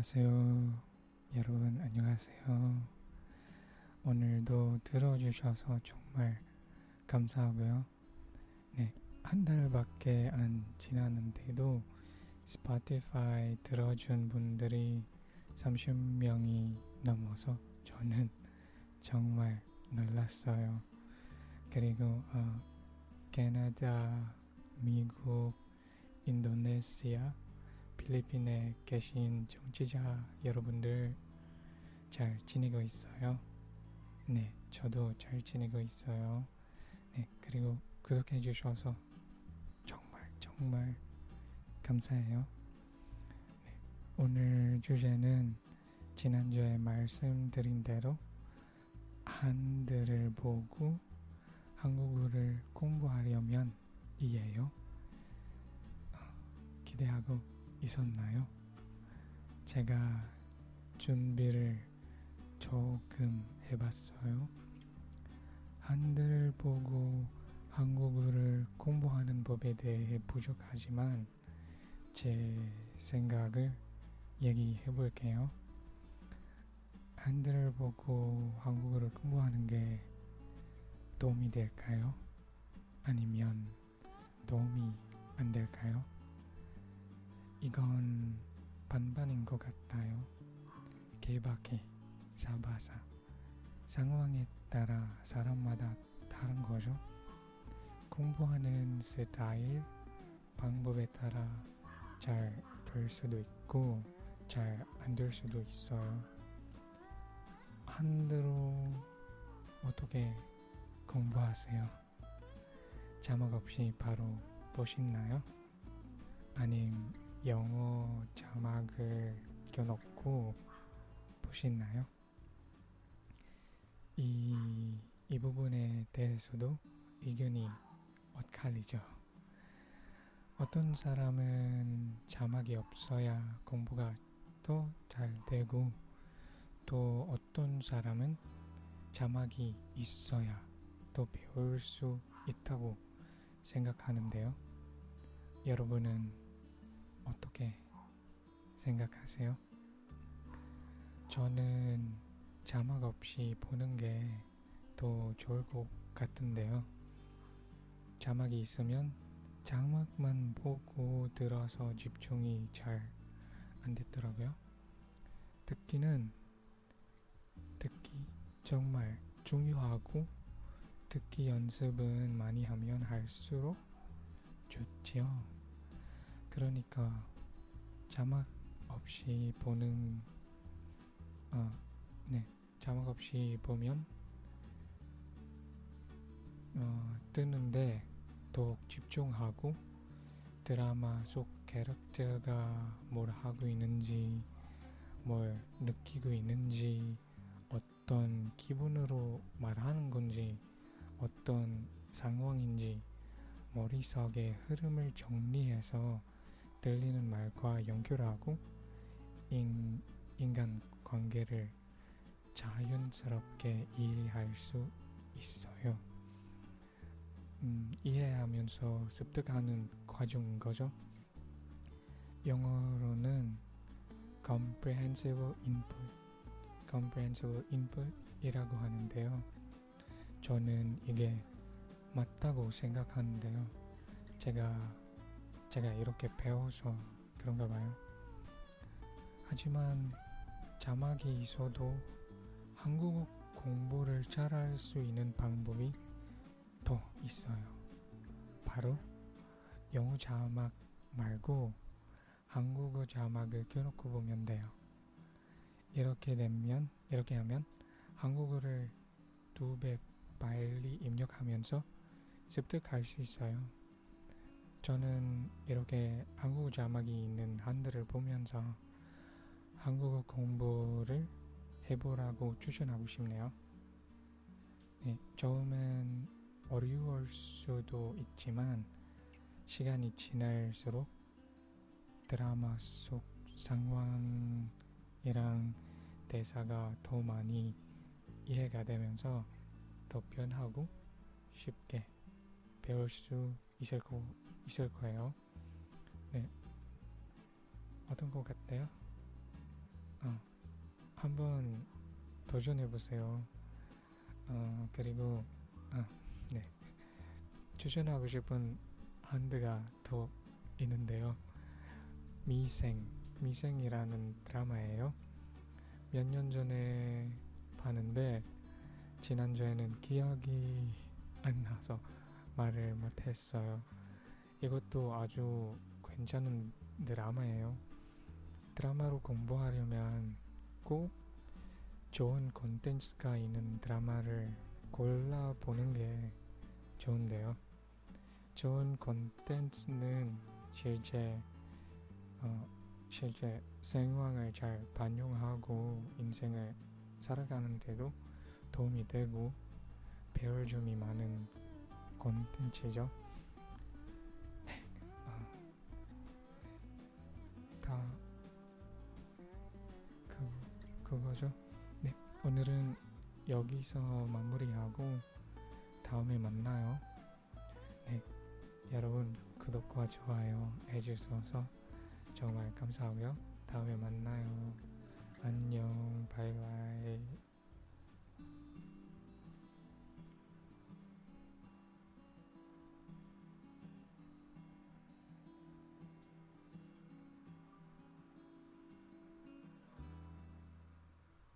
안녕하세요. 여러분, 안녕하세요. 오늘도 들어주셔서 정말 감사하고요. 네, 한 달밖에 안 지났는데도 스포티파이 들어준 분들이 30명이 넘어서 저는 정말 놀랐어요. 그리고 어, 캐나다, 미국, 인도네시아, 필리핀에 계신 정치자 여러분들 잘 지내고 있어요? 네, 저도 잘 지내고 있어요. 네, 그리고 구독해 주셔서 정말 정말 감사해요. 네, 오늘 주제는 지난주에 말씀드린 대로 한글을 보고 한국어를 공부하려면 이에요. 어, 기대하고 있었나요? 제가 준비를 조금 해봤어요. 한글 보고 한국어를 공부하는 법에 대해 부족하지만 제 생각을 얘기해 볼게요. 한글을 보고 한국어를 공부하는 게 도움이 될까요? 아니면 도움이 안 될까요? 이건 반반인 것 같아요. 개박해, 사바사. 상황에 따라 사람마다 다른 거죠. 공부하는 스타일, 방법에 따라 잘 될 수도 있고 잘 안 될 수도 있어요. 한대로 어떻게 공부하세요? 자막 없이 바로 보시나요? 아님 영어 자막을 껴놓고 보시나요? 이, 이 부분에 대해서도 의견이 엇갈리죠. 어떤 사람은 자막이 없어야 공부가 더 잘 되고 또 어떤 사람은 자막이 있어야 더 배울 수 있다고 생각하는데요. 여러분은 어떻게 생각하세요? 저는 자막 없이 보는 게 더 좋을 것 같은데요. 자막이 있으면 자막만 보고 들어서 집중이 잘 안 됐더라고요. 듣기는 듣기 정말 중요하고 듣기 연습은 많이 하면 할수록 좋지요. 그러니까 자막 없이 보는 어, 네 자막 없이 보면 어, 뜨는데 더욱 집중하고 드라마 속 캐릭터가 뭘 하고 있는지 뭘 느끼고 있는지 어떤 기분으로 말하는 건지 어떤 상황인지 머릿속의 흐름을 정리해서 들리는 말과 연결하고 인, 인간 관계를 자연스럽게 이해할 수 있어요. 음, 이해하면서 습득하는 과정인 거죠. 영어로는 comprehensive input, comprehensive input이라고 하는데요. 저는 이게 맞다고 생각하는데요. 제가 제가 이렇게 배워서 그런가 봐요. 하지만 자막이 있어도 한국어 공부를 잘할 수 있는 방법이 더 있어요. 바로 영어 자막 말고 한국어 자막을 껴놓고 보면 돼요. 이렇게 되면 이렇게 하면 한국어를 두 배 빨리 입력하면서 습득할 수 있어요. 저는 이렇게 한국어 자막이 있는 한글을 보면서 한국어 공부를 해보라고 추천하고 싶네요. 네, 처음엔 어려울 수도 있지만 시간이 지날수록 드라마 속 상황이랑 대사가 더 많이 이해가 되면서 더 편하고 쉽게 배울 수 있을, 거, 있을 거예요. 네. 어떤 것 같아요? 어, 한번 도전해 보세요. 어, 그리고 아, 네. 추천하고 싶은 한드가 더 있는데요. 미생, 미생이라는 드라마예요. 몇 년 전에 봤는데 지난주에는 기억이 안 나서 말을 못했어요. 이것도 아주 괜찮은 드라마예요. 드라마로 공부하려면 꼭 좋은 콘텐츠가 있는 드라마를 골라보는 게 좋은데요. 좋은 콘텐츠는 실제 어, 실제 상황을 잘 반영하고 인생을 살아가는데도 도움이 되고 배울 점이 많은 콘텐츠죠. 네, 어, 다 그, 그거죠. 네, 오늘은 여기서 마무리하고 다음에 만나요. 네, 여러분 구독과 좋아요 해주셔서 정말 감사하고요. 다음에 만나요. 안녕, 바이바이.